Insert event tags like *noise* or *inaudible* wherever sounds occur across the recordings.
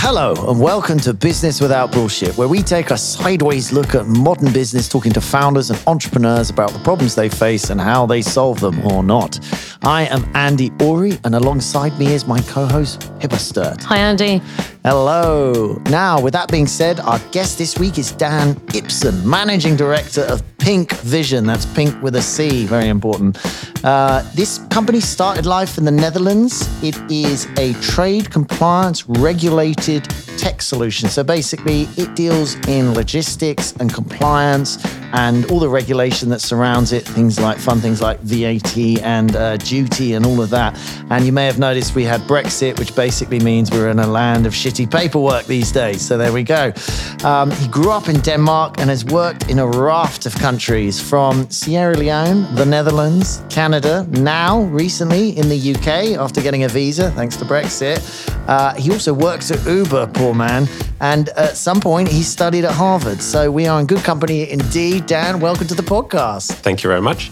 Hello, and welcome to Business Without Bullshit, where we take a sideways look at modern business, talking to founders and entrepreneurs about the problems they face and how they solve them or not. I am Andy Ori, and alongside me is my co host, Pippa Sturt. Hi, Andy. Hello. Now, with that being said, our guest this week is Dan Ibsen, Managing Director of Pinc Vision. That's pink with a C, very important. Uh, this company started life in the Netherlands. It is a trade compliance regulated tech solution. So basically, it deals in logistics and compliance and all the regulation that surrounds it, things like fun things like VAT and uh, duty and all of that. And you may have noticed we had Brexit, which basically means we're in a land of shitty paperwork these days. So there we go. Um, he grew up in Denmark and has worked in a raft of countries from Sierra Leone, the Netherlands, Canada, now recently in the UK after getting a visa thanks to Brexit. Uh, he also works at Uber, poor man. And at some point, he studied at Harvard. So we are in good company indeed. Dan, welcome to the podcast. Thank you very much.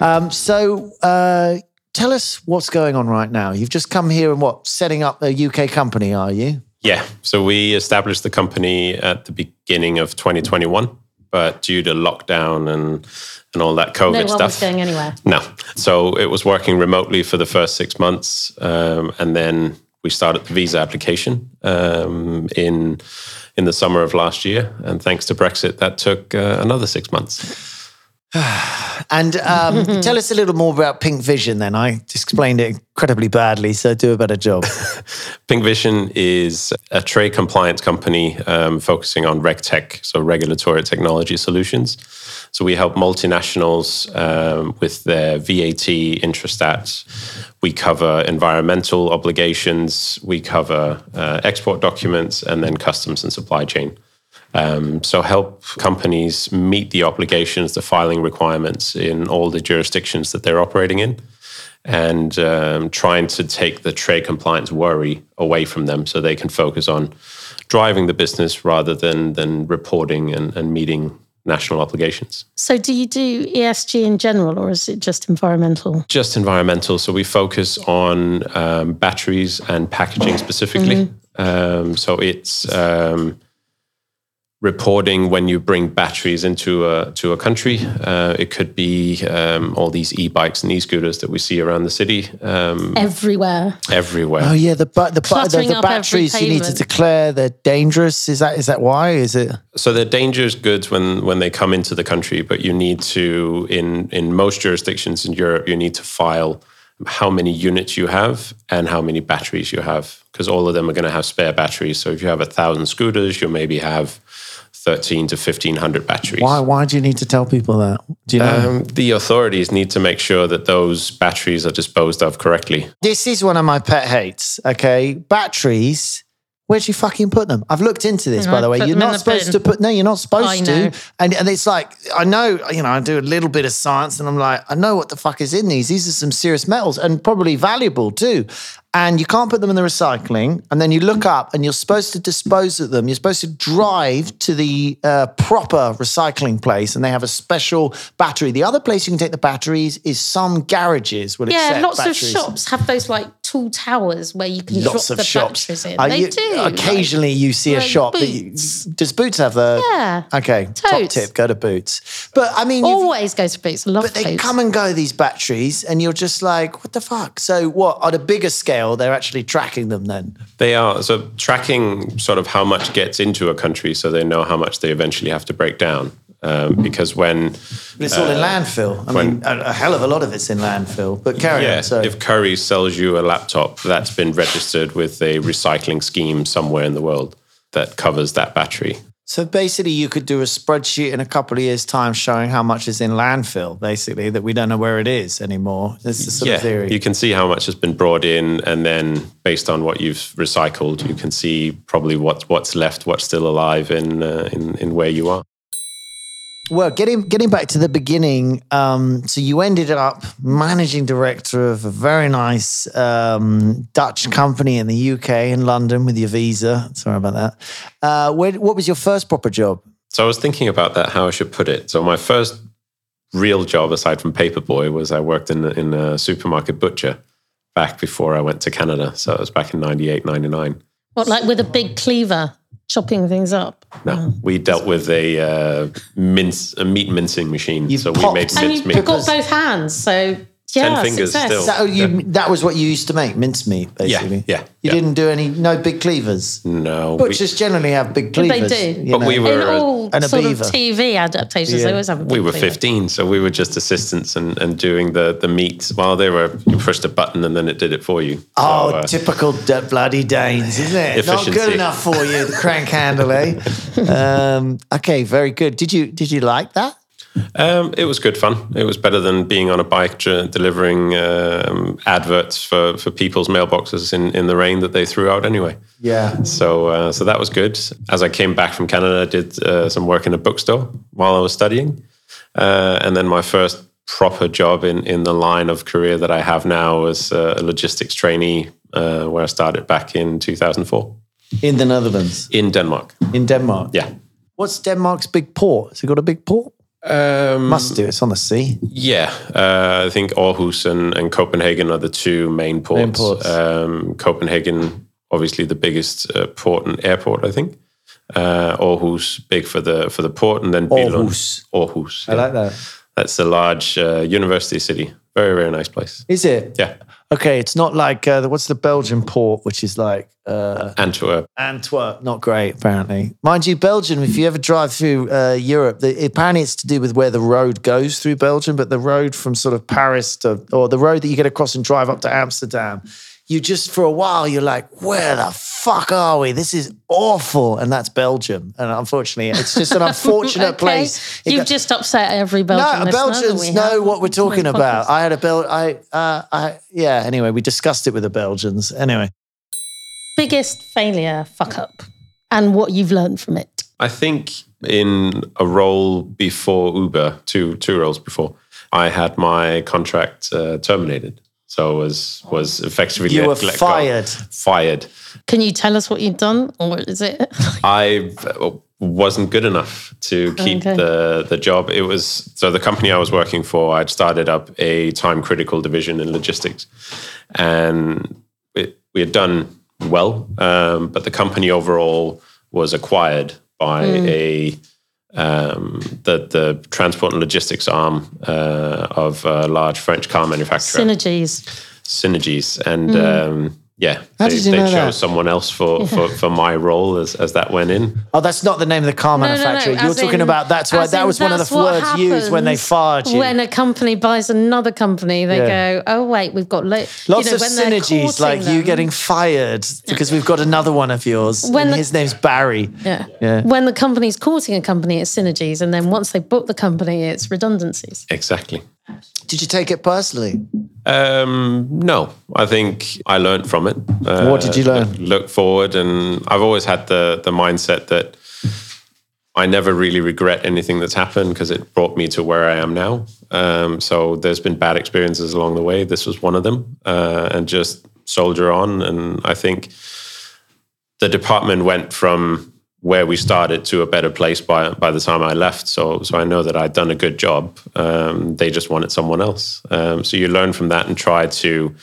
Um, so, uh, tell us what's going on right now. You've just come here and what, setting up a UK company, are you? Yeah. So we established the company at the beginning of 2021, but due to lockdown and and all that COVID no one stuff, was going anywhere. no. So it was working remotely for the first six months, um, and then we started the visa application um, in in the summer of last year. And thanks to Brexit, that took uh, another six months. *sighs* And um, *laughs* tell us a little more about Pinc Vision then. I explained it incredibly badly, so do a better job. *laughs* Pinc Vision is a trade compliance company um, focusing on RegTech, so regulatory technology solutions. So we help multinationals um, with their VAT, Intrastat. We cover environmental obligations. We cover uh, export documents and then customs and supply chain. Um, so help companies meet the obligations, the filing requirements in all the jurisdictions that they're operating in, and um, trying to take the trade compliance worry away from them, so they can focus on driving the business rather than than reporting and, and meeting national obligations. So, do you do ESG in general, or is it just environmental? Just environmental. So we focus on um, batteries and packaging specifically. Um, so it's um, reporting when you bring batteries into a to a country. Uh, it could be um, all these e-bikes and e-scooters that we see around the city um, Everywhere. everywhere. oh yeah, the bu- the, bu- the, the batteries you need to declare they're dangerous. Is that is that why? Is it? So they're dangerous goods when when they come into the country, but you need to in in most jurisdictions in Europe, you need to file how many units you have and how many batteries you have because all of them are going to have spare batteries. So if you have a thousand scooters, you maybe have thirteen to fifteen hundred batteries. Why why do you need to tell people that? Do you know? Um, the authorities need to make sure that those batteries are disposed of correctly. This is one of my pet hates. Okay, batteries. Where'd you fucking put them? I've looked into this, And by I the way. You're not supposed bin. to put. No, you're not supposed to. And and it's like I know. You know, I do a little bit of science, and I'm like, I know what the fuck is in these. These are some serious metals, and probably valuable too. And you can't put them in the recycling. And then you look up, and you're supposed to dispose of them. You're supposed to drive to the uh, proper recycling place, and they have a special battery. The other place you can take the batteries is some garages will Yeah, lots batteries. of shops have those like tall towers where you can Lots drop of the shops. batteries in. Are they you- do. Occasionally, you see a like shop. That you, does Boots have the? Yeah. Okay. Top tip: go to Boots. But I mean, always go to Boots. Love but they Boots. come and go these batteries, and you're just like, what the fuck? So, what on a bigger scale, they're actually tracking them then? They are so tracking sort of how much gets into a country, so they know how much they eventually have to break down. Um, because when But it's all in landfill. I mean, a, a hell of a lot of it's in landfill. But carry yeah, on. So, if Currys sells you a laptop that's been registered with a recycling scheme somewhere in the world that covers that battery, so basically, you could do a spreadsheet in a couple of years' time showing how much is in landfill. Basically, that we don't know where it is anymore. That's the sort yeah, of theory. you can see how much has been brought in, and then based on what you've recycled, you can see probably what what's left, what's still alive in uh, in in where you are. Well, getting getting back to the beginning, um, so you ended up managing director of a very nice um, Dutch company in the UK in London with your visa. Sorry about that. Uh, where, what was your first proper job? So I was thinking about that, how I should put it. So my first real job, aside from paperboy, was I worked in in a supermarket butcher back before I went to Canada. So it was back in 98, 99. What, like with a big cleaver chopping things up? No, we dealt with a uh, mince, a meat mincing machine. You so we popped- made And minced you meat. got both hands, so yeah, fingers success. still. That, you, that was what you used to make, mincemeat, basically. yeah, yeah. You yeah. didn't do any, no big cleavers. No, we, Butchers generally have big But they do. But know. we were- In all And a sort of TV adaptations, Yeah. they always have a we big were cleaver. 15, so we were just assistants and, and doing the, the meat while they were, you pushed a button and then it did it for you. Oh, So, uh, typical d- bloody Danes, isn't it? Not good enough for you, the crank handle, eh? *laughs* Um, okay, very good. Did you did you like that? Um, it was good fun. It was better than being on a bike delivering um, adverts for, for people's mailboxes in, in the rain that they threw out anyway. Yeah. So uh, so that was good. As I came back from Canada, I did uh, some work in a bookstore while I was studying, uh, and then my first proper job in in the line of career that I have now was uh, a logistics trainee, uh, where I started back in 2004 In the Netherlands, in Denmark. in Denmark. Yeah. What's Denmark's big port? Has it got a big port? Um, Must do. It's on the sea. Yeah, uh, I think Aarhus and, and Copenhagen are the two main ports. ports. Um, Copenhagen, obviously the biggest uh, port and airport, I think. Uh, Aarhus, big for the for the port, and then Billund. Aarhus. Aarhus. I like that. That's a large uh, university city. Very very nice place. Is it? Yeah, Okay, it's not like uh, the- what's the Belgian port, which is like uh, Antwerp. Antwerp. Not great, apparently. Mind you, Belgium. If you ever drive through uh, Europe, the, apparently it's to do with where the road goes through Belgium. But the road from sort of Paris to, or the road that you get across and drive up to Amsterdam, you just for a while you're like, where the fuck are we? This is awful, and that's Belgium. And unfortunately, it's just an *laughs* unfortunate Okay. place. It You've go- just upset every Belgian no, Belgians know what we're talking about. podcast. I had a Bel. I, uh, I, yeah. Anyway, we discussed it with the Belgians. Anyway, Biggest failure, fuck up, and what you've learned from it. I think in a role before Uber, two two roles before, I had my contract uh, terminated. So was was effectively you were let go. fired. Fired. Can you tell us what you've done, or is it? *laughs* I wasn't good enough to keep Okay. the the job. It was so the company I was working for. I'd started up a time critical division in logistics, and it, we had done well, um, but the company overall was acquired by a um, the the transport and logistics arm uh, of a large French car manufacturer, Synergies. Synergies, and. Um, yeah, How they, did you they know chose that? someone else for, *laughs* for, for my role as, as that went in. Oh, that's not the name of the car No, no, no, manufacturer. You're as talking in- about that's why as that in was one of that's the what words used when they happens fired you. When a company buys another company, they Yeah. go, "Oh wait, we've got lo-, Lots you know, of when they're synergies, like courting you them- getting fired because we've got another one of yours. When and the- his name's Barry. Yeah. Yeah. When the company's courting a company, it's synergies, and then once they book the company, it's redundancies. Exactly. Did you take it personally? Um, no, I think I learned from it. Uh, What did you learn? Look forward, and I've always had the the mindset that I never really regret anything that's happened because it brought me to where I am now. Um, so there's been bad experiences along the way. This was one of them, uh, and just soldier on. And I think the department went from where we started to a better place by by the time I left. So so I know that I'd done a good job. Um, they just wanted someone else. Um, so you learn from that and try to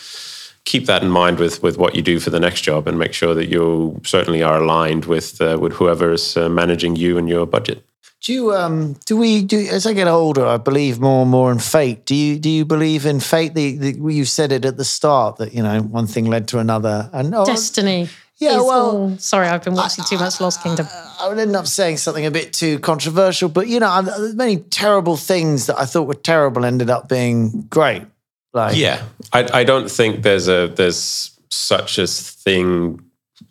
keep that in mind with with what you do for the next job and make sure that you certainly are aligned with uh, with whoever is uh, managing you and your budget. Do you um do we do as I get older I believe more and more in fate. Do you do you believe in fate? The, the you said it at the start that you know one thing led to another and oh, Destiny. Yeah, is well- all- sorry, I've been watching too much Last Kingdom. I would end up saying something a bit too controversial, but you know, I'm- uh, many terrible things that I thought were terrible ended up being great. Like, Yeah, I, I don't think there's a there's such a thing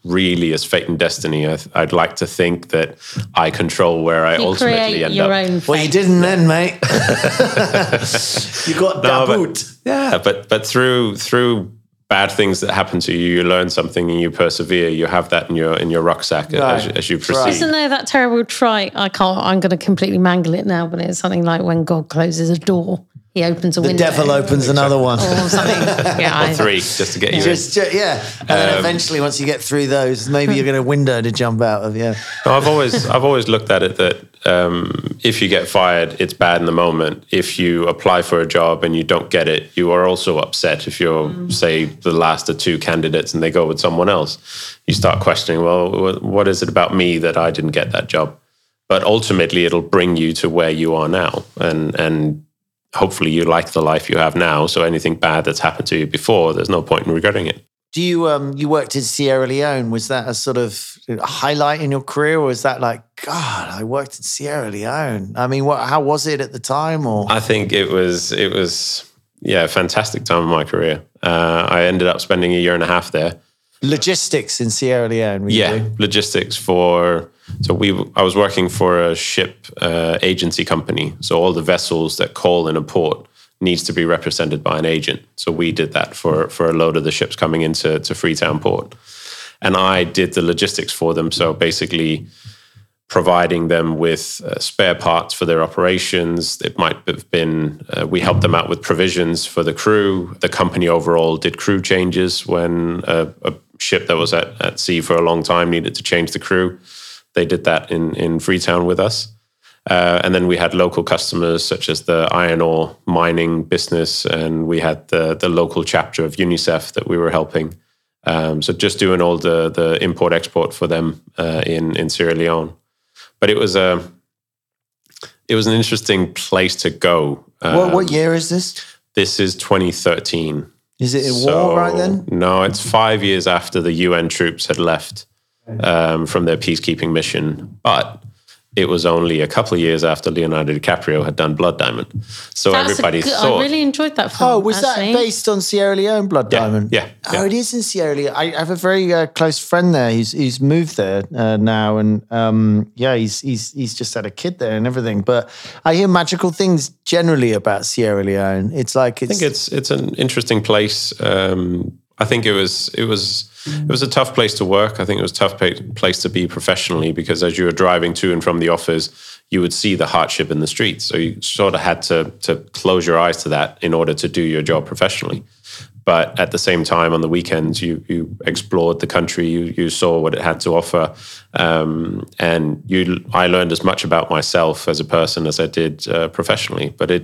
really as fate and destiny. I, I'd like to think that I control where I You ultimately end your up. own. well, you didn't then, mate. *laughs* *laughs* you got No, but- daboot. Yeah, but but through through bad things that happen to you, you learn something and you persevere. You have that in your in your rucksack as, Right. as you Right. proceed. Isn't there that terrible trite? I can't. I'm going to completely mangle it now, but it's something like when God closes a door. He opens a The window. devil opens another one. Or something. *laughs* Yeah, I- Three, just to get you in. Just, ju- yeah. And then Um, eventually, once you get through those, maybe you're going to window to jump out of. Yeah. No, I've always I've always looked at it that um, if you get fired, it's bad in the moment. If you apply for a job and you don't get it, you are also upset. If you're say the last of two candidates and they go with someone else, you start questioning. Well, what is it about me that I didn't get that job? But ultimately, it'll bring you to where you are now, and and hopefully you like the life you have now. So anything bad that's happened to you before, there's no point in regretting it. Do you um you worked in Sierra Leone? Was that a sort of highlight in your career, or was that like God? I worked in Sierra Leone. I mean, what? How was it at the time? Or I think it was it was yeah, a fantastic time in my career. Uh, I ended up spending a year and a half there. Logistics in Sierra Leone? Yeah, doing? logistics for so we I was working for a ship uh, agency company. So all the vessels that call in a port needs to be represented by an agent. So we did that for for a load of the ships coming into to Freetown port, and I did the logistics for them. So basically providing them with uh, spare parts for their operations. It might have been uh, we helped them out with provisions for the crew. The company overall did crew changes when a, a ship that was at, at sea for a long time needed to change the crew. They did that in, in Freetown with us. Uh, and then we had local customers such as the iron ore mining business, and we had the, the local chapter of UNICEF that we were helping. Um, so just doing all the the import export for them uh, in in Sierra Leone but it was a it was an interesting place to go. what, Um, what year is this? This is 2013. Is it a So- war right then? No, it's five years after the UN troops had left um, from their peacekeeping mission, but it was only a couple of years after Leonardo DiCaprio had done Blood Diamond. So That's a everybody good- thought I really enjoyed that film. Oh, was actually. that based on Sierra Leone Blood Yeah, Diamond? yeah, Oh, it is in Sierra Leone. I have a very uh, close friend there. He's he's moved there uh, now, and um, yeah, he's he's he's just had a kid there and everything. But I hear magical things generally about Sierra Leone. It's like it's, I think it's it's an interesting place. Um, I think it was it was it was a tough place to work. I think it was a tough place to be professionally because as you were driving to and from the office, you would see the hardship in the streets. So you sort of had to to close your eyes to that in order to do your job professionally. But at the same time, on the weekends, you you explored the country. You you saw what it had to offer, um, and you. I learned as much about myself as a person as I did uh, professionally. But it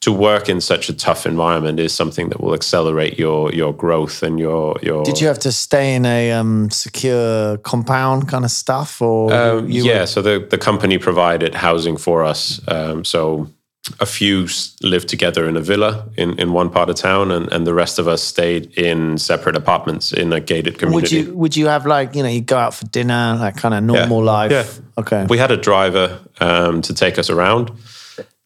to work in such a tough environment is something that will accelerate your your growth and your your. Did you have to stay in a um, secure compound kind of stuff, or Um, yeah, so the, the company provided housing for us. Um, so a few lived together in a villa in, in one part of town, and, and the rest of us stayed in separate apartments in a gated community. would you would you have like you know you go out for dinner, that kind of normal life? Yeah. Okay. We had a driver um, to take us around,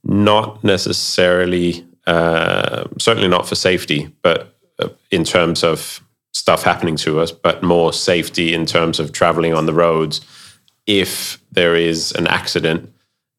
not necessarily, uh, certainly not for safety, but uh, in terms of stuff happening to us, but more safety in terms of traveling on the roads. If there is an accident,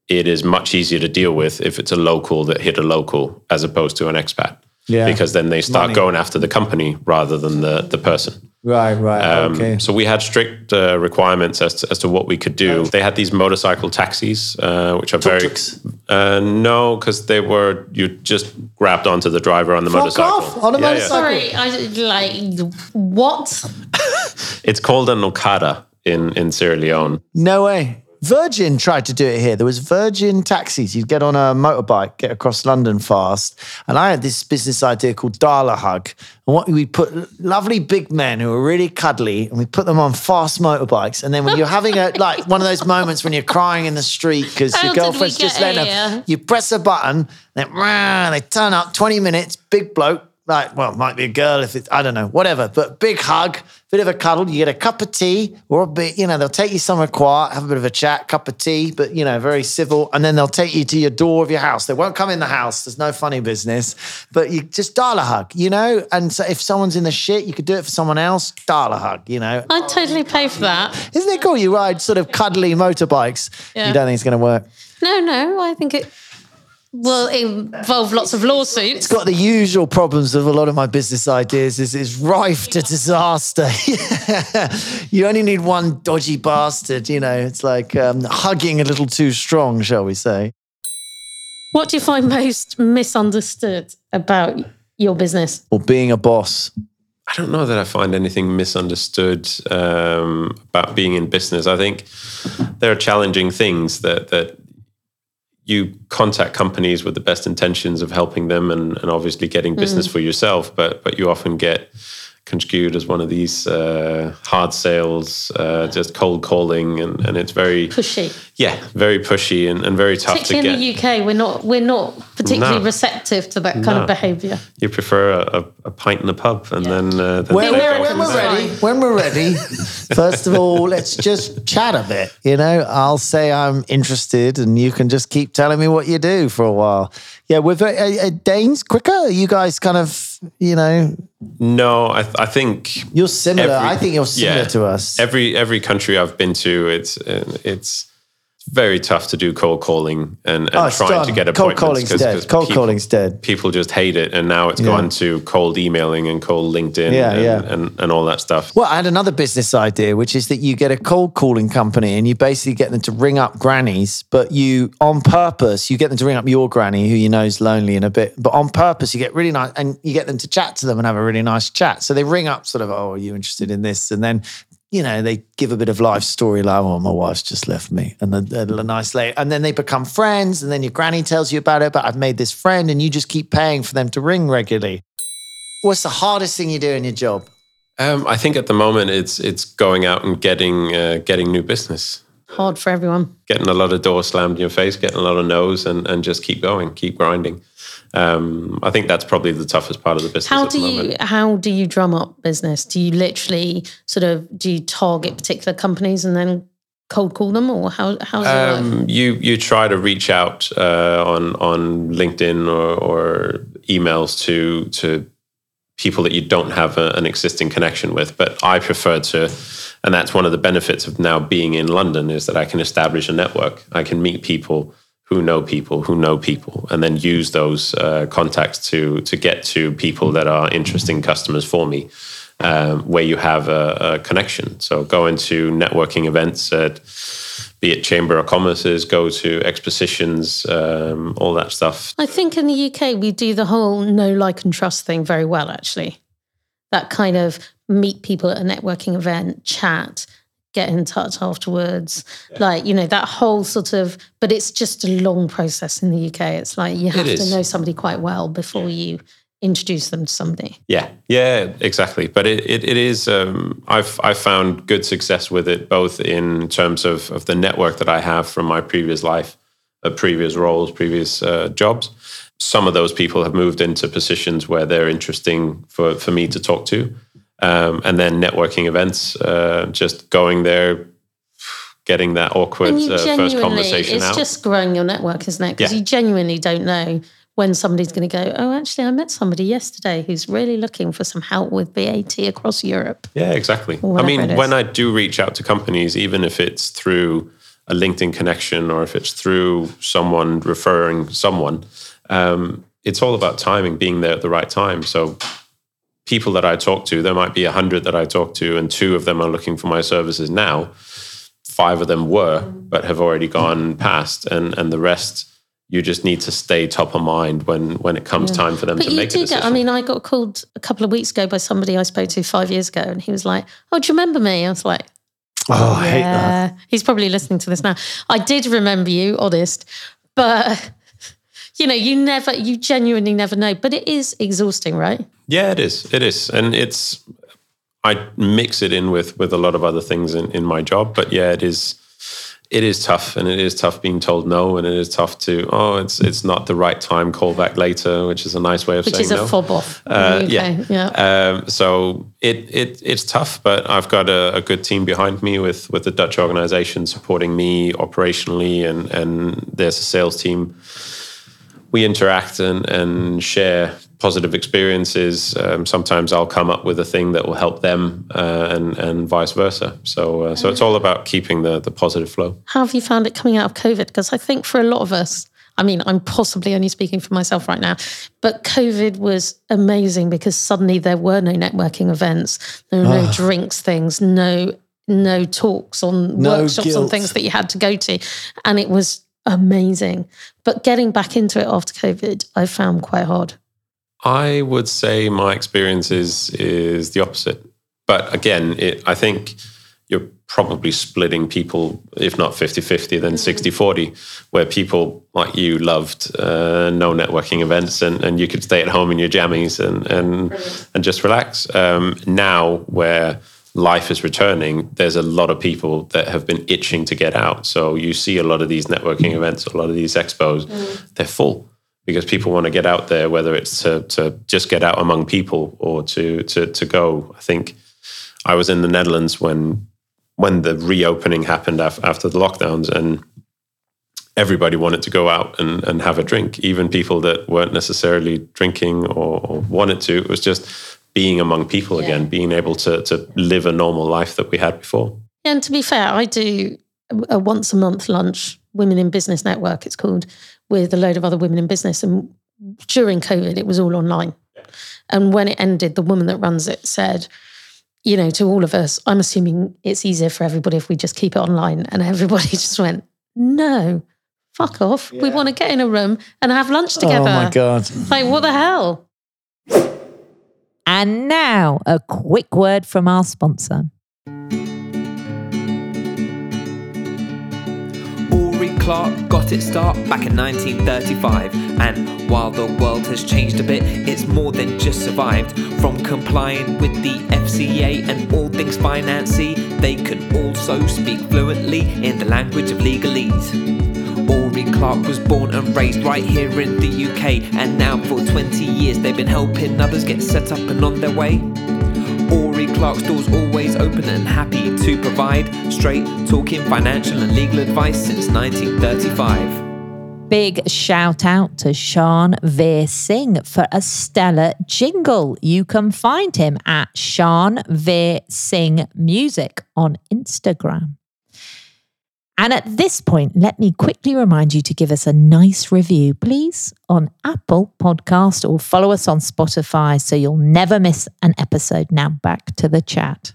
it is much easier to deal with if it's a local that hit a local as opposed to an expat. Yeah. Because then they start Money. going after the company rather than the, the person. right. Right. Um, okay. So we had strict uh, requirements as to, as to what we could do. They had these motorcycle taxis, uh, which are very Tuk-tuks? uh, no, because they were you just grabbed onto the driver on the Fuck motorcycle. off, on a Yeah, yeah. motorcycle. Sorry, I like what? *laughs* It's called an okada in in Sierra Leone. No way. Virgin tried to do it here. There was Virgin taxis. You'd get on a motorbike, get across London fast. And I had this business idea called Dial a Hug. And what we put lovely big men who were really cuddly, and we put them on fast motorbikes. And then when you're having a like one of those moments when you're crying in the street because your girlfriend's just letting up, you press a button, then rah, they turn up 20 minutes, big bloke. Like, well, it might be a girl if it's, I don't know, whatever, but big hug, bit of a cuddle. You get a cup of tea or a bit, you know, they'll take you somewhere quiet, have a bit of a chat, cup of tea, but, you know, very civil. And then they'll take you to your door of your house. They won't come in the house. There's no funny business, but you just dial a hug, you know? And so if someone's in the shit, you could do it for someone else, dial a hug, you know? I'd totally pay for that. Isn't it cool? You ride sort of cuddly motorbikes. Yeah. You don't think it's going to work? No, no, I think it will involve lots of lawsuits. It's got the usual problems of a lot of my business ideas is it's rife to disaster. *laughs* you only need one dodgy bastard, you know. It's like um, hugging a little too strong, shall we say. What do you find most misunderstood about your business? Or being a boss? I don't know that I find anything misunderstood um, about being in business. I think there are challenging things that that you contact companies with the best intentions of helping them and, and obviously getting business mm. for yourself, but but you often get construed as one of these uh, hard sales, uh, just cold calling, and, and it's very pushy. Yeah, very pushy and, and very tough to get. in the UK, we're not we're not particularly no. receptive to that kind no. of behaviour. You prefer a, a, a, pint in the pub, and yeah. then, uh, then when, when, when we're ready, when we're ready. *laughs* First of all, let's just chat a bit. You know, I'll say I'm interested, and you can just keep telling me what you do for a while. Yeah, with uh, uh, Danes quicker. Are you guys kind of you know. No, I, th- I think you're similar. Every, I think you're similar yeah, to us. Every every country I've been to, it's uh, it's very tough to do cold calling and, and oh, trying done. to get appointments. Cold calling's cause, dead. Cause cold people, calling's dead. People just hate it, and now it's yeah. gone to cold emailing and cold LinkedIn yeah, and, yeah. And, and all that stuff. Well, I had another business idea, which is that you get a cold calling company and you basically get them to ring up grannies, but you on purpose you get them to ring up your granny who you know is lonely in a bit, but on purpose you get really nice and you get them to chat to them and have a really nice chat. So they ring up, sort of, oh, are you interested in this? And then you know, they give a bit of life story like, oh, my wife's just left me. And a, a nice lady. And then they become friends. And then your granny tells you about it, but I've made this friend and you just keep paying for them to ring regularly. What's the hardest thing you do in your job? Um, I think at the moment it's it's going out and getting uh, getting new business. Hard for everyone. Getting a lot of doors slammed in your face, getting a lot of no's, and, and just keep going, keep grinding um, I think that's probably the toughest part of the business. How do you how do you drum up business? Do you literally sort of do you target particular companies and then cold call them, or how how does um, You you try to reach out uh, on on LinkedIn or, or, emails to to people that you don't have a, an existing connection with. But I prefer to. And that's one of the benefits of now being in London is that I can establish a network. I can meet people who know people who know people and then use those uh, contacts to to get to people that are interesting customers for me um, where you have a, a, connection. So go into networking events at be it chamber of commerce's go to expositions um, all that stuff. I think in the uk we do the whole know like and trust thing very well actually. That kind of meet people at a networking event chat get in touch afterwards. Yeah. Like, you know, that whole sort of, but it's just a long process in the UK. It's like you have to know somebody quite well before you introduce them to somebody. Yeah, yeah, exactly. But it, it, it is, um, I've, I've found good success with it, both in terms of, of the network that I have from my previous life, uh, previous roles, previous uh, jobs. Some of those people have moved into positions where they're interesting for, for me to talk to um, and then networking events, uh, just going there, getting that awkward uh, first conversation it's out. just growing your network, isn't it? Because yeah. you genuinely don't know when somebody's going to go, oh, actually, I met somebody yesterday who's really looking for some help with VAT across Europe. Yeah, exactly. I mean, when I do reach out to companies, even if it's through a LinkedIn connection or if it's through someone referring someone, um, it's all about timing, being there at the right time. So people that I talk to, there might be a hundred that I talk to, and two of them are looking for my services now. Five of them were, but have already gone past, and and the rest you just need to stay top of mind when when it comes yeah. time for them but to make a decision. Get, I mean, I got called a couple of weeks ago by somebody I spoke to five years ago, and he was like, "Oh, do you remember me?" I was like. Oh, I hate that. He's probably listening to this now. I did remember you, honest, but *laughs* you know, you never, you genuinely never know. But it is exhausting, right? Yeah, it is. It is, and it's. I mix it in with with a lot of other things in in my job, but yeah, it is. It is tough, and it is tough being told no, and it is tough to oh, it's it's not the right time. Call back later, which is a nice way of which saying no. Which is a fob off. Uh, yeah, yeah. Um, so it it it's tough, but I've got a, a, good team behind me with with the Dutch organization supporting me operationally, and and there's a sales team we interact and, and share positive experiences. Um, sometimes I'll come up with a thing that will help them, uh, and and vice versa. So uh, so it's all about keeping the the positive flow. How have you found it coming out of COVID? Because I think for a lot of us. I mean, I'm possibly only speaking for myself right now, but COVID was amazing because suddenly there were no networking events, there were no drinks things, no no talks on no workshops guilt. on things that you had to go to, and it was amazing. But getting back into it after COVID, I found quite hard. I would say my experience is is the opposite. But again, it, I think you're probably splitting people, if not 50 50, then 60 40, where people like you loved uh, no networking events and, and you could stay at home in your jammies and, and, and just relax. Um, now, where life is returning, there's a lot of people that have been itching to get out. So you see a lot of these networking events, a lot of these expos, mm. they're full because people want to get out there, whether it's to, to just get out among people or to, to, to go. I think I was in the Netherlands when when the reopening happened after the lockdowns and everybody wanted to go out and, and have a drink, even people that weren't necessarily drinking or, or wanted to. It was just being among people yeah. again, being able to, to live a normal life that we had before. And to be fair, I do a once a month lunch, Women in Business Network, it's called, with a load of other women in business. And during COVID, it was all online. And when it ended, the woman that runs it said, you know, to all of us, I'm assuming it's easier for everybody if we just keep it online. And everybody *laughs* just went, no, fuck off. Yeah. We want to get in a room and have lunch together. Oh my God. Like, what the hell? And now, a quick word from our sponsor. Clark got its start back in 1935, and while the world has changed a bit, it's more than just survived. From complying with the FCA and all things financy, they can also speak fluently in the language of legalese. Ori Clark was born and raised right here in the UK, and now for 20 years they've been helping others get set up and on their way. Clark's doors always open and happy to provide straight talking financial and legal advice since 1935. Big shout out to Sean Veer Singh for a stellar jingle. You can find him at Sean Veer Singh Music on Instagram. And at this point, let me quickly remind you to give us a nice review, please, on Apple Podcast or follow us on Spotify so you'll never miss an episode. Now back to the chat.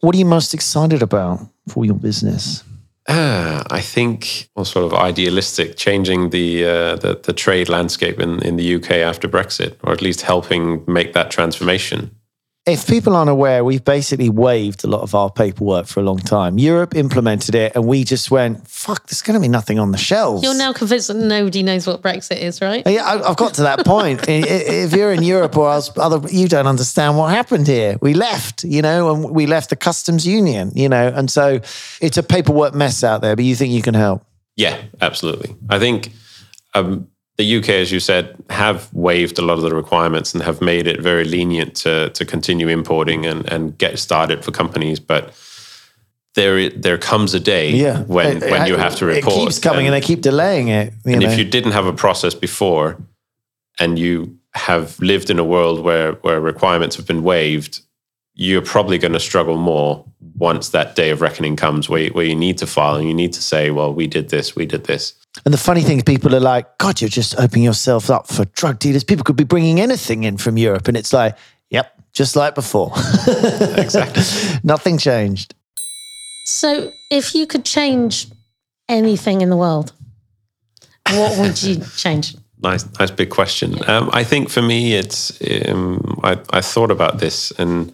What are you most excited about for your business? Uh, I think, well, sort of idealistic, changing the, uh, the, the trade landscape in in the UK after Brexit, or at least helping make that transformation if people aren't aware, we've basically waived a lot of our paperwork for a long time. Europe implemented it, and we just went, "Fuck, there's going to be nothing on the shelves." You're now convinced that nobody knows what Brexit is, right? Yeah, I've got to that point. if you're in Europe or else, other, you don't understand what happened here. We left, you know, and we left the customs union, you know, and so it's a paperwork mess out there. But you think you can help? Yeah, absolutely. I think. Um, the UK, as you said, have waived a lot of the requirements and have made it very lenient to to continue importing and, and get started for companies. But there there comes a day yeah. when it, when you have to report. It keeps coming and, and they keep delaying it. and know. if you didn't have a process before, and you have lived in a world where where requirements have been waived, you're probably going to struggle more once that day of reckoning comes where, where you need to file and you need to say, well, we did this, we did this. And the funny thing is, people are like, God, you're just opening yourself up for drug dealers. People could be bringing anything in from Europe. And it's like, yep, just like before. *laughs* exactly. Nothing changed. So if you could change anything in the world, what would you change? Nice, nice big question. Um, I think for me, it's um, I, I thought about this and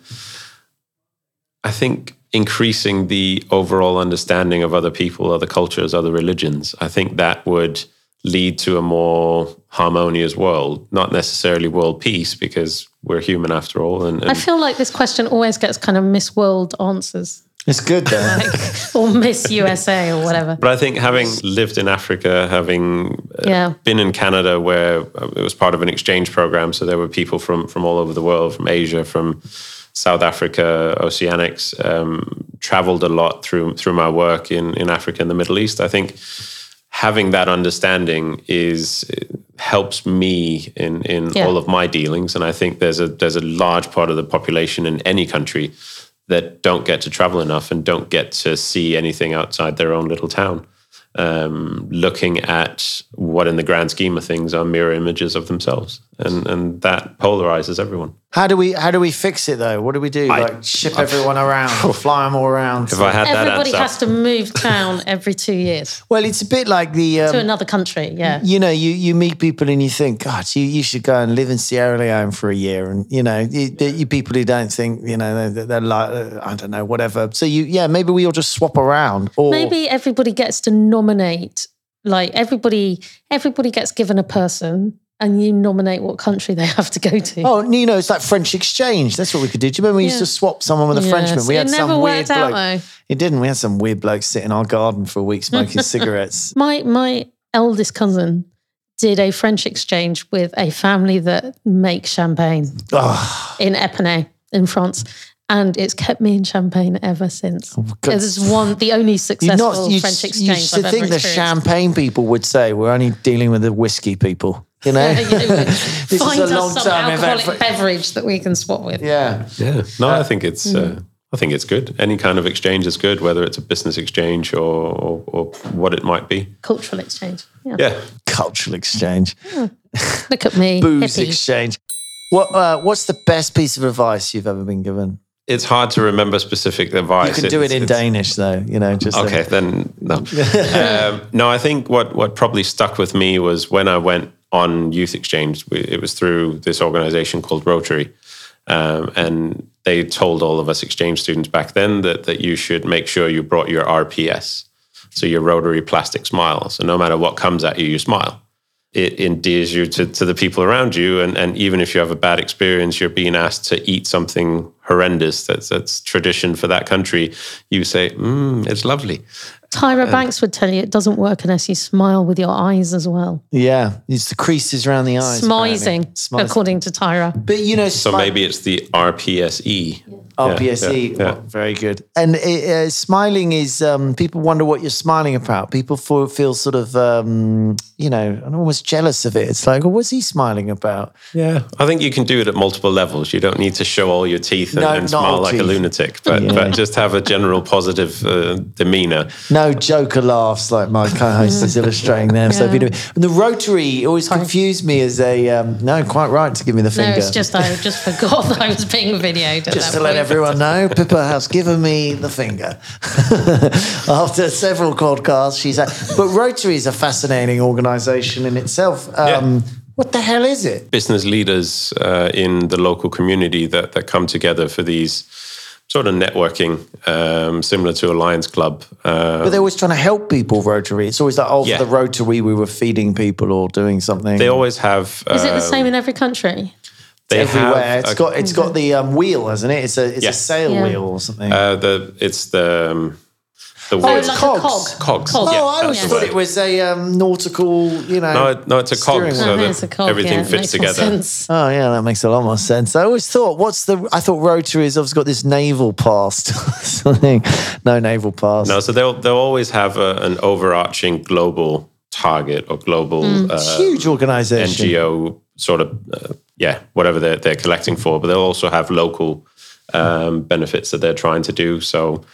I think increasing the overall understanding of other people, other cultures, other religions, I think that would lead to a more harmonious world, not necessarily world peace, because we're human after all. And, and I feel like this question always gets kind of Miss World answers. It's good though. *laughs* like, or Miss USA or whatever. But I think having lived in Africa, having uh, yeah. been in Canada where uh, it was part of an exchange program, so there were people from from all over the world, from Asia, from South Africa, Oceanics, um, traveled a lot through through my work in in Africa and the Middle East. I think having that understanding is helps me in in yeah. all of my dealings, and I think there's a there's a large part of the population in any country that don't get to travel enough and don't get to see anything outside their own little town. Um, looking at what, in the grand scheme of things, are mirror images of themselves, and and that polarizes everyone. How do we how do we fix it though? What do we do? I- like ship everyone around, *laughs* fly them all around. If I had that Everybody answer, has to move *laughs* town every two years well, it's a bit like the to um, another country. Yeah. you know, you, you meet people and you think, God, you, you should go and live in Sierra Leone for a year. And, you know, you, the- you people who don't think, you know, they're, they're like, uh, I don't know, whatever. So you, yeah, maybe we all just swap around. Or Maybe everybody gets to nominate. Like everybody, everybody gets given a person, and you nominate what country they *laughs* have to go to. Oh, you know, it's like French exchange. That's what we could do. Do you remember we used to swap someone with a Yes, Frenchman? We it had some weird out, bloke. though. It didn't. We had some weird bloke sit in our garden for a week smoking *laughs* cigarettes. My my eldest cousin did a French exchange with a family that make champagne Oh, in Epernay in France. And it's kept me in Champagne ever since. Oh, God. It's one, the only you successful not you, French you exchange should I've ever think the champagne people would say we're only dealing with the whiskey people. You know, Yeah, you *laughs* know, this is a us long some time alcoholic event. beverage that we can swap with. Yeah. yeah, no, I think it's. Mm. Uh, I think it's good. Any kind of exchange is good, whether it's a business exchange or, or, or what it might be. Cultural exchange. Yeah. Yeah, Cultural exchange, Look at me. *laughs* booze hippie. exchange. What uh, What's the best piece of advice you've ever been given? It's hard to remember specific advice. You can do it It's- in Danish, though. You know, just Okay, then no. *laughs* um, no, I think what what probably stuck with me was when I went on youth exchange. It was through this organization called Rotary, um, and they told all of us exchange students back then that that you should make sure you brought your RPS, so your rotary plastic smile. So no matter what comes at you, you smile. It endears you to, to the people around you, and, and even if you have a bad experience, you're being asked to eat something horrendous that's that's tradition for that country. You say, mm, "It's lovely." Tyra Banks would tell you it doesn't work unless you smile with your eyes as well. yeah, it's the creases around the eyes. Smizing, apparently. Smizing. according to Tyra. But you know, So maybe it's the RPSE. RPSE, Yeah, yeah. oh, very good. And uh, uh, smiling is um, people wonder what you're smiling about. People feel, feel sort of, um, you know, I'm almost jealous of it. It's like, oh, what's he smiling about? Yeah, I think you can do it at multiple levels. You don't need to show all your teeth and, No, and smile all like a lunatic, but, Yeah. but just have a general positive uh, demeanor. No joker laughs like my co-host is illustrating there. So if you do, and the rotary always confused me as a um, no, quite right to give me the No, finger. it's just I just forgot that I was being videoed. Just that to let everyone know, Pippa has given me the finger. *laughs* After several podcasts, she's had, but Rotary is a fascinating organisation in itself. Um, What the hell is it? Business leaders uh, in the local community that, that come together for these sort of networking, um, similar to a Lions Club. Uh, But they're always trying to help people. Rotary. It's always like, oh, Yeah. for the Rotary, we were feeding people or doing something. they always have. Is it the um, same in every country? they everywhere. have It's a- got it's got the um, wheel, hasn't it? It's a it's Yeah. a sail Yeah. wheel or something. uh, the it's the um, the Oh, word- like cogs. a cog. Cogs. Cog. oh, yeah, I always thought it was a um, nautical, you know. No, no, it's a cog, so wheel. Uh-huh, it's a cog, everything yeah, fits makes together. sense. Oh yeah, that makes a lot more sense. I always thought, what's the? I thought Rotary has obviously got this naval past. *laughs* Something, no naval past. No, so they'll they'll always have a, an overarching global target or global Mm. uh, Huge organisation. NGO sort of uh, yeah whatever they're they're collecting for, but they'll also have local um, benefits that they're trying to do. So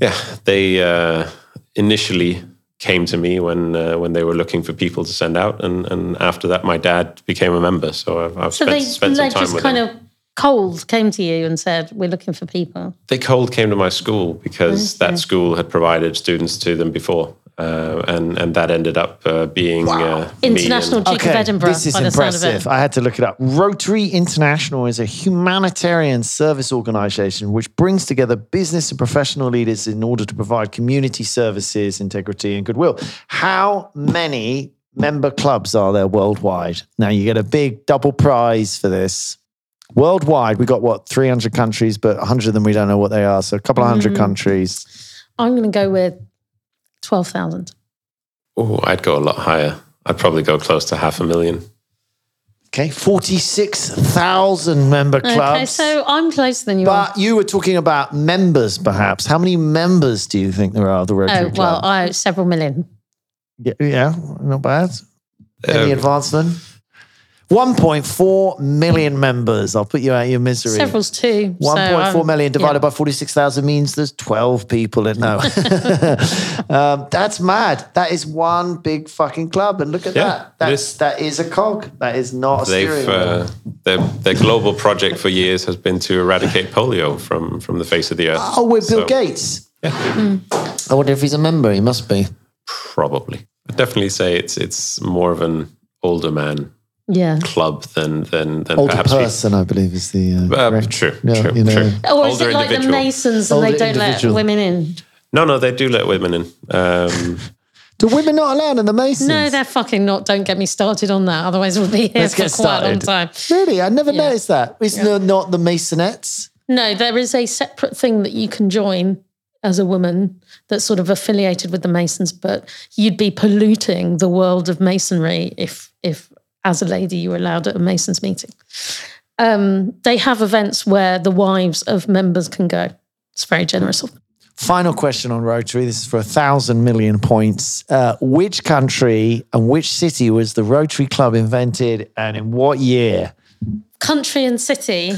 yeah, they uh, initially came to me when uh, when they were looking for people to send out, and and after that, my dad became a member. So I've, I've So spent, they, spent some they time just with kind of cold came to you and said, "We're looking for people." they cold came to my school because that school had provided students to them before, uh, and and that ended up uh, being uh, International and- Duke of Edinburgh. this is by the sound of impressive. it. I had to look it up. Rotary International is a humanitarian service organisation which brings together business and professional leaders in order to provide community services, integrity, and goodwill. How many member clubs are there worldwide? Now you get a big double prize for this. Worldwide, we got what 300 countries, but 100 of them we don't know what they are. So a couple of hundred countries. I'm going to go with twelve thousand. Oh, I'd go a lot higher. I'd probably go close to half a million. Okay, 46,000 member clubs. Okay, so I'm closer than you are. But you were talking about members, perhaps. How many members do you think there are of the Rotary Oh well, I several million. yeah, yeah, not bad. Any Um, advancement? 1.4 million members. I'll put you out of your misery. Several's too. so, 1.4 um, million divided yeah. by 46,000 means there's 12 people in no. *laughs* *laughs* um, that's mad. That is one big fucking club. And look at Yeah, that. That's, is. that is a cog. That is not a They've steering wheel. uh, their their global project for years has been to eradicate polio from from the face of the earth. Oh, we're Bill So, Gates. I wonder if he's a member. He must be. Probably, I'd definitely say it's it's more of an older man Yeah. club than than than Older perhaps we- person, I believe, is the. Uh, Uh, true, Yeah, true, you know. true. Or is Older it like the. Masons and they don't individual. let women in? No, no, they do let women in. Um, *laughs* Do women not allowed in the Masons? No, they're fucking not. Don't get me started on that. Otherwise, we'll be here Let's for get quite a long started. time. Really? I never Yeah. noticed that. Is there not the Masonettes? No, there is a separate thing that you can join as a woman that's sort of affiliated with the Masons, but you'd be polluting the world of masonry if, if as a lady, you were allowed at a Masons meeting. Um, they have events where the wives of members can go. It's very generous of them. Final question on Rotary. This is for a thousand million points. Uh, which country and which city was the Rotary Club invented and in what year? Country and city.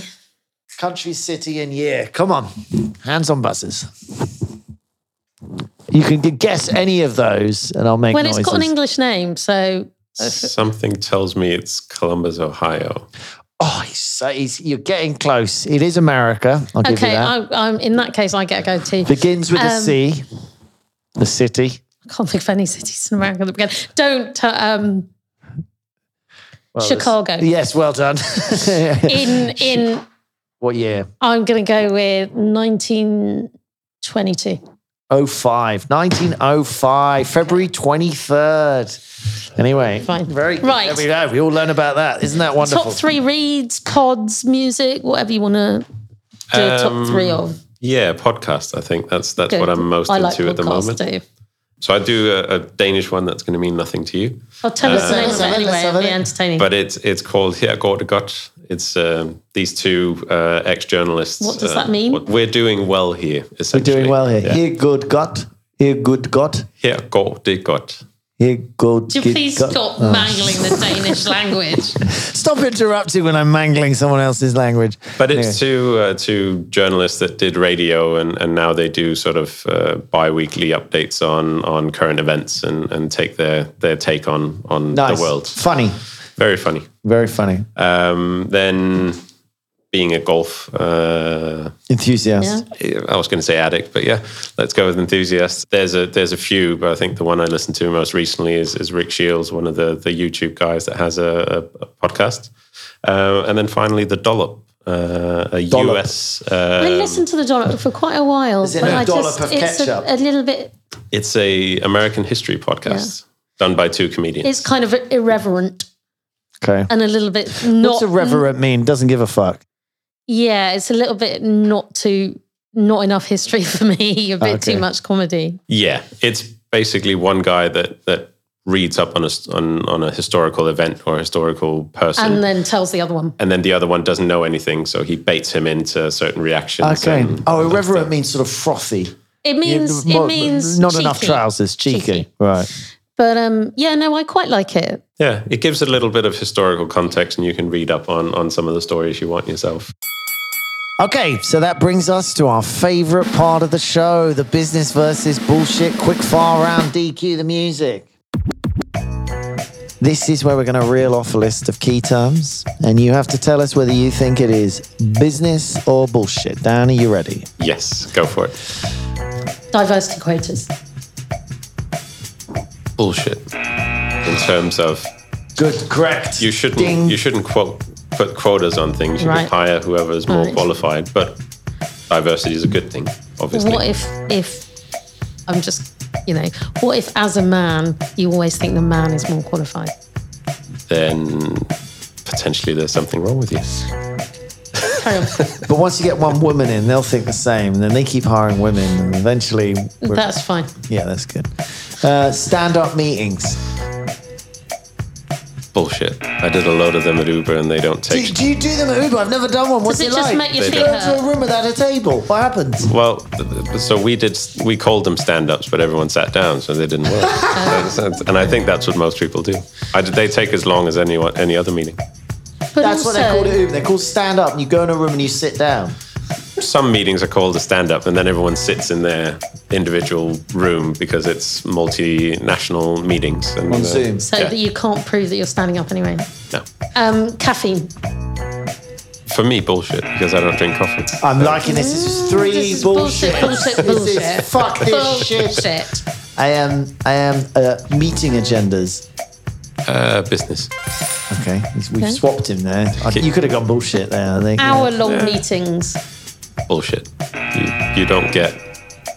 Country, city, and year. Come on. Hands on buzzers. You can guess any of those and I'll make Well, noises. it's got an English name, so *laughs* something tells me it's Columbus, Ohio. oh, he's, he's, you're getting close. It is America. I'll give you okay. that. I, I'm in that case. I get a go too. Begins with a Um, C. The city. I can't think of any cities in America that begin. Don't uh, um, Well, Chicago. Yes, well done. *laughs* in in. what year? I'm going to go with 1922. 05, 1905, February 23rd. Anyway, Fine. very Right. There we go. We all learn about that. Isn't that wonderful? Top three reads, pods, music, whatever you want to do. a top Um, three of. Yeah, podcast. I think that's that's Good. what I'm most I like into at the podcasts moment. Too. So I do a, a Danish one that's going to mean nothing to you, I'll tell us the name of it anyway. It'll be entertaining. but it's it's called Her går det godt. It's um, these two uh, ex-journalists. What does uh, that mean? what- We're doing well here. We're doing well here. Yeah. Here, good gut. Here, good gut. Her går det godt. Here, good. Do you please gut. stop Oh. mangling the Danish *laughs* language? Stop interrupting when I'm mangling someone else's language. But it's two uh, two journalists that did radio, and, and now they do sort of uh, bi-weekly updates on on current events and, and take their their take on on Nice. the world. Funny. Very funny. Very funny. Um, then being a golf, uh, Enthusiast. Yeah. I was going to say addict, but yeah, let's go with enthusiast. There's a there's a few, but I think the one I listened to most recently is, is Rick Shields, one of the the YouTube guys that has a, a, a podcast. Uh, and then finally, the Dollop, uh, a Dollop. US. I Uh, listened to the dollop for quite a while, Is it but a I dollop just of it's a, ketchup? a little bit. it's a American history podcast done by two comedians. It's kind of irreverent Okay. and a little bit not. What's irreverent mean? Doesn't give a fuck. Yeah, it's a little bit not too not enough history *laughs* for me. A bit Okay. too much comedy. Yeah, it's basically one guy that that reads up on a s- on on a historical event or a historical person, And then tells the other one. and then the other one doesn't know anything, so he baits him into certain reactions. Okay. and- Oh, irreverent means sort of frothy. It means Yeah, it means not cheeky. enough trousers. Cheeky. Cheeky. Right. But um, yeah, no, I quite like it. yeah, it gives a little bit of historical context, and you can read up on on some of the stories you want yourself. Okay, so that brings us to our favorite part of the show the business versus bullshit quick fire round. DQ the music. This is where we're going to reel off a list of key terms, and you have to tell us whether you think it is business or bullshit. Dan, are you ready? Yes, go for it. Diversity quotas. Bullshit. In terms of Good, correct. you shouldn't Ding. you shouldn't quote put quotas on things. You Right. should hire whoever is more Right. qualified, but diversity is a good thing, obviously. What if if I'm just you know what if as a man you always think the man is more qualified? then potentially there's something wrong with you. *laughs* But once you get one woman in, they'll think the same, and then they keep hiring women, and eventually, That's fine. yeah, that's good. Uh, stand-up meetings. Bullshit. I did a load of them at Uber and they don't Do, take. do you do them at Uber? I've never done one. What's Does it it just like? make your They feet Go into a hurt? room without a table. What happens? Well, th- th- so we did. We called them stand-ups, but everyone sat down, so they didn't work. *laughs* That's- that's- and I think that's what most people do. I, they take as long as any any other meeting. But That's what they call it. Uber. They call stand up. And you go in a room and you sit down. Some meetings are called a stand up, and then everyone sits in their individual room because it's multinational meetings. And, On uh, Zoom. So Yeah. that you can't prove that you're standing up anyway. No. Um, caffeine. For me, bullshit because I don't drink coffee. I'm liking this. This is three This is bullshit. bullshit, bullshit, This is bullshit. fuck this shit. Bullshit. I am. I am. Uh, meeting agendas. Uh, business. Okay, we've Okay. swapped him there. I, you could have gone bullshit there. I think. yeah. Hour long meetings. Bullshit. You, you don't get,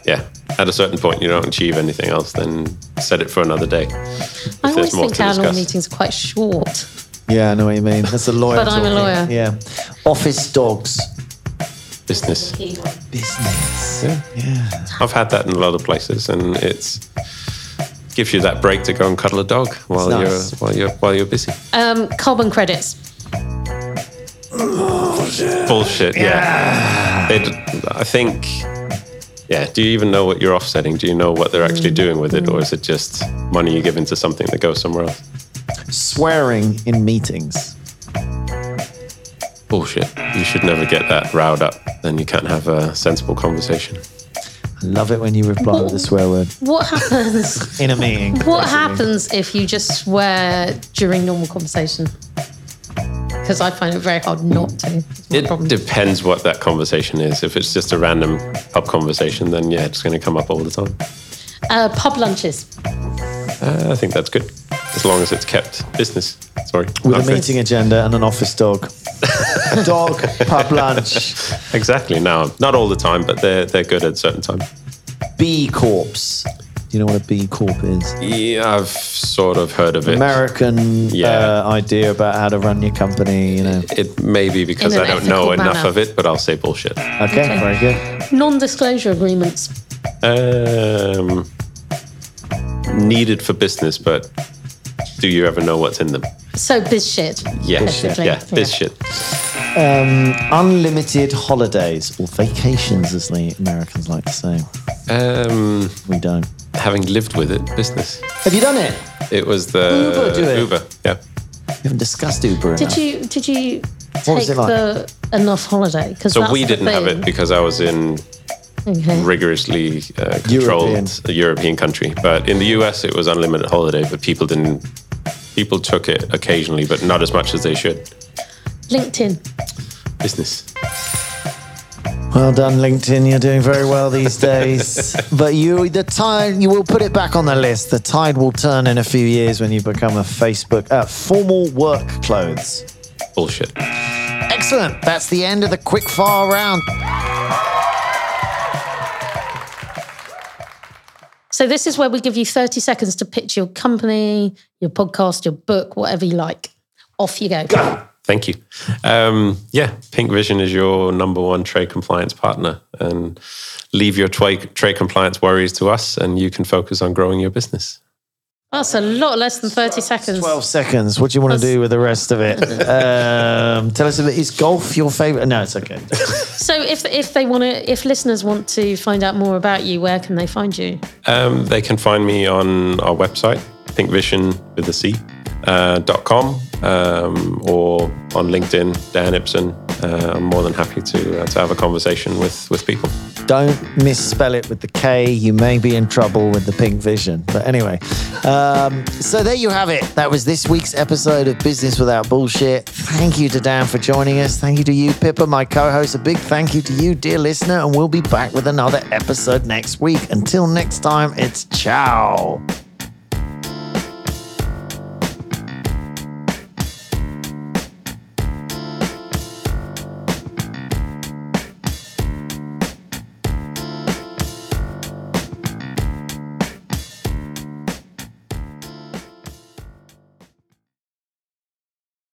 yeah, at a certain point, you don't achieve anything else, then set it for another day. If I always more think to hour long discuss. meetings are quite short. Yeah, I know what you mean. That's a lawyer. But I'm a lawyer. Yeah. Office dogs. Business. Business. Yeah. Yeah. I've had that in a lot of places, and it's gives you that break to go and cuddle a dog while It's you're while you're while you're busy. Um, carbon credits. Bullshit. Yeah. They d- I think. Yeah. Do you even know what you're offsetting? Do you know what they're actually mm. doing with it, or is it just money you give into something that goes somewhere else? Swearing in meetings. Bullshit. You should never get that riled up. Then you can't have a sensible conversation. I love it when you reply with a swear word What happens? *laughs* in a meeting. what happens if you just swear during normal conversation? Because I find it very hard not to. It problem. depends what that conversation is. If it's just a random pub conversation, then yeah, it's going to come up all the time. Uh, pub lunches. Uh, I think that's good, as long as it's kept business. Sorry, With a meeting agenda and an office dog. *laughs* a dog, pub lunch, Exactly. Now, not all the time, but they're they're good at certain times. B Corps. Do you know what a B Corp is? Yeah, I've sort of heard of it. American Yeah. uh, idea about how to run your company, you know. It may be because I don't know ethical enough of it, but I'll say bullshit. Okay, very good. Non-disclosure agreements. Um, needed for business, but do you ever know what's in them? So biz shit. Yeah, basically. yeah, this shit. Um, unlimited holidays or vacations, as the Americans like to say. Um, We don't. Having lived with it, business. Have you done it? It was the Uber do it? Uber, yeah. We haven't discussed Uber enough. Did you did you What was take it like? the enough holiday? Because So we didn't have it because I was in Okay. rigorously uh, controlled European. a European country. But in the US, it was unlimited holiday, but people didn't. People took it occasionally, but not as much as they should. LinkedIn. Business. Well done, LinkedIn. You're doing very well these *laughs* days. but you, the tide, you will put it back on the list. The tide will turn in a few years when you become a Facebook uh, formal work clothes. Bullshit. Excellent. That's the end of the quick fire round. So this is where we give you 30 seconds to pitch your company, your podcast, your book, whatever you like. Off you go. Thank you. Um, yeah, Pinc Vision is your number one trade compliance partner, and leave your trade trade compliance worries to us, and you can focus on growing your business. That's a lot less than 30 seconds. 12 seconds. What do you want to do with the rest of it? *laughs* Um, tell us a bit. Is golf your favorite? No, it's okay. *laughs* So if if they want to, if listeners want to find out more about you, where can they find you? Um, they can find me on our website, pincvision with a C, uh, dot com, um, or on LinkedIn, Dan Ibsen. Uh, I'm more than happy to uh, to have a conversation with with people. Don't misspell it with the K. You may be in trouble with the pink vision. But anyway, um, so there you have it. That was this week's episode of Business Without Bullshit. Thank you to Dan for joining us. Thank you to you, Pippa, my co host. A big thank you to you, dear listener. And we'll be back with another episode next week. Until next time, it's ciao.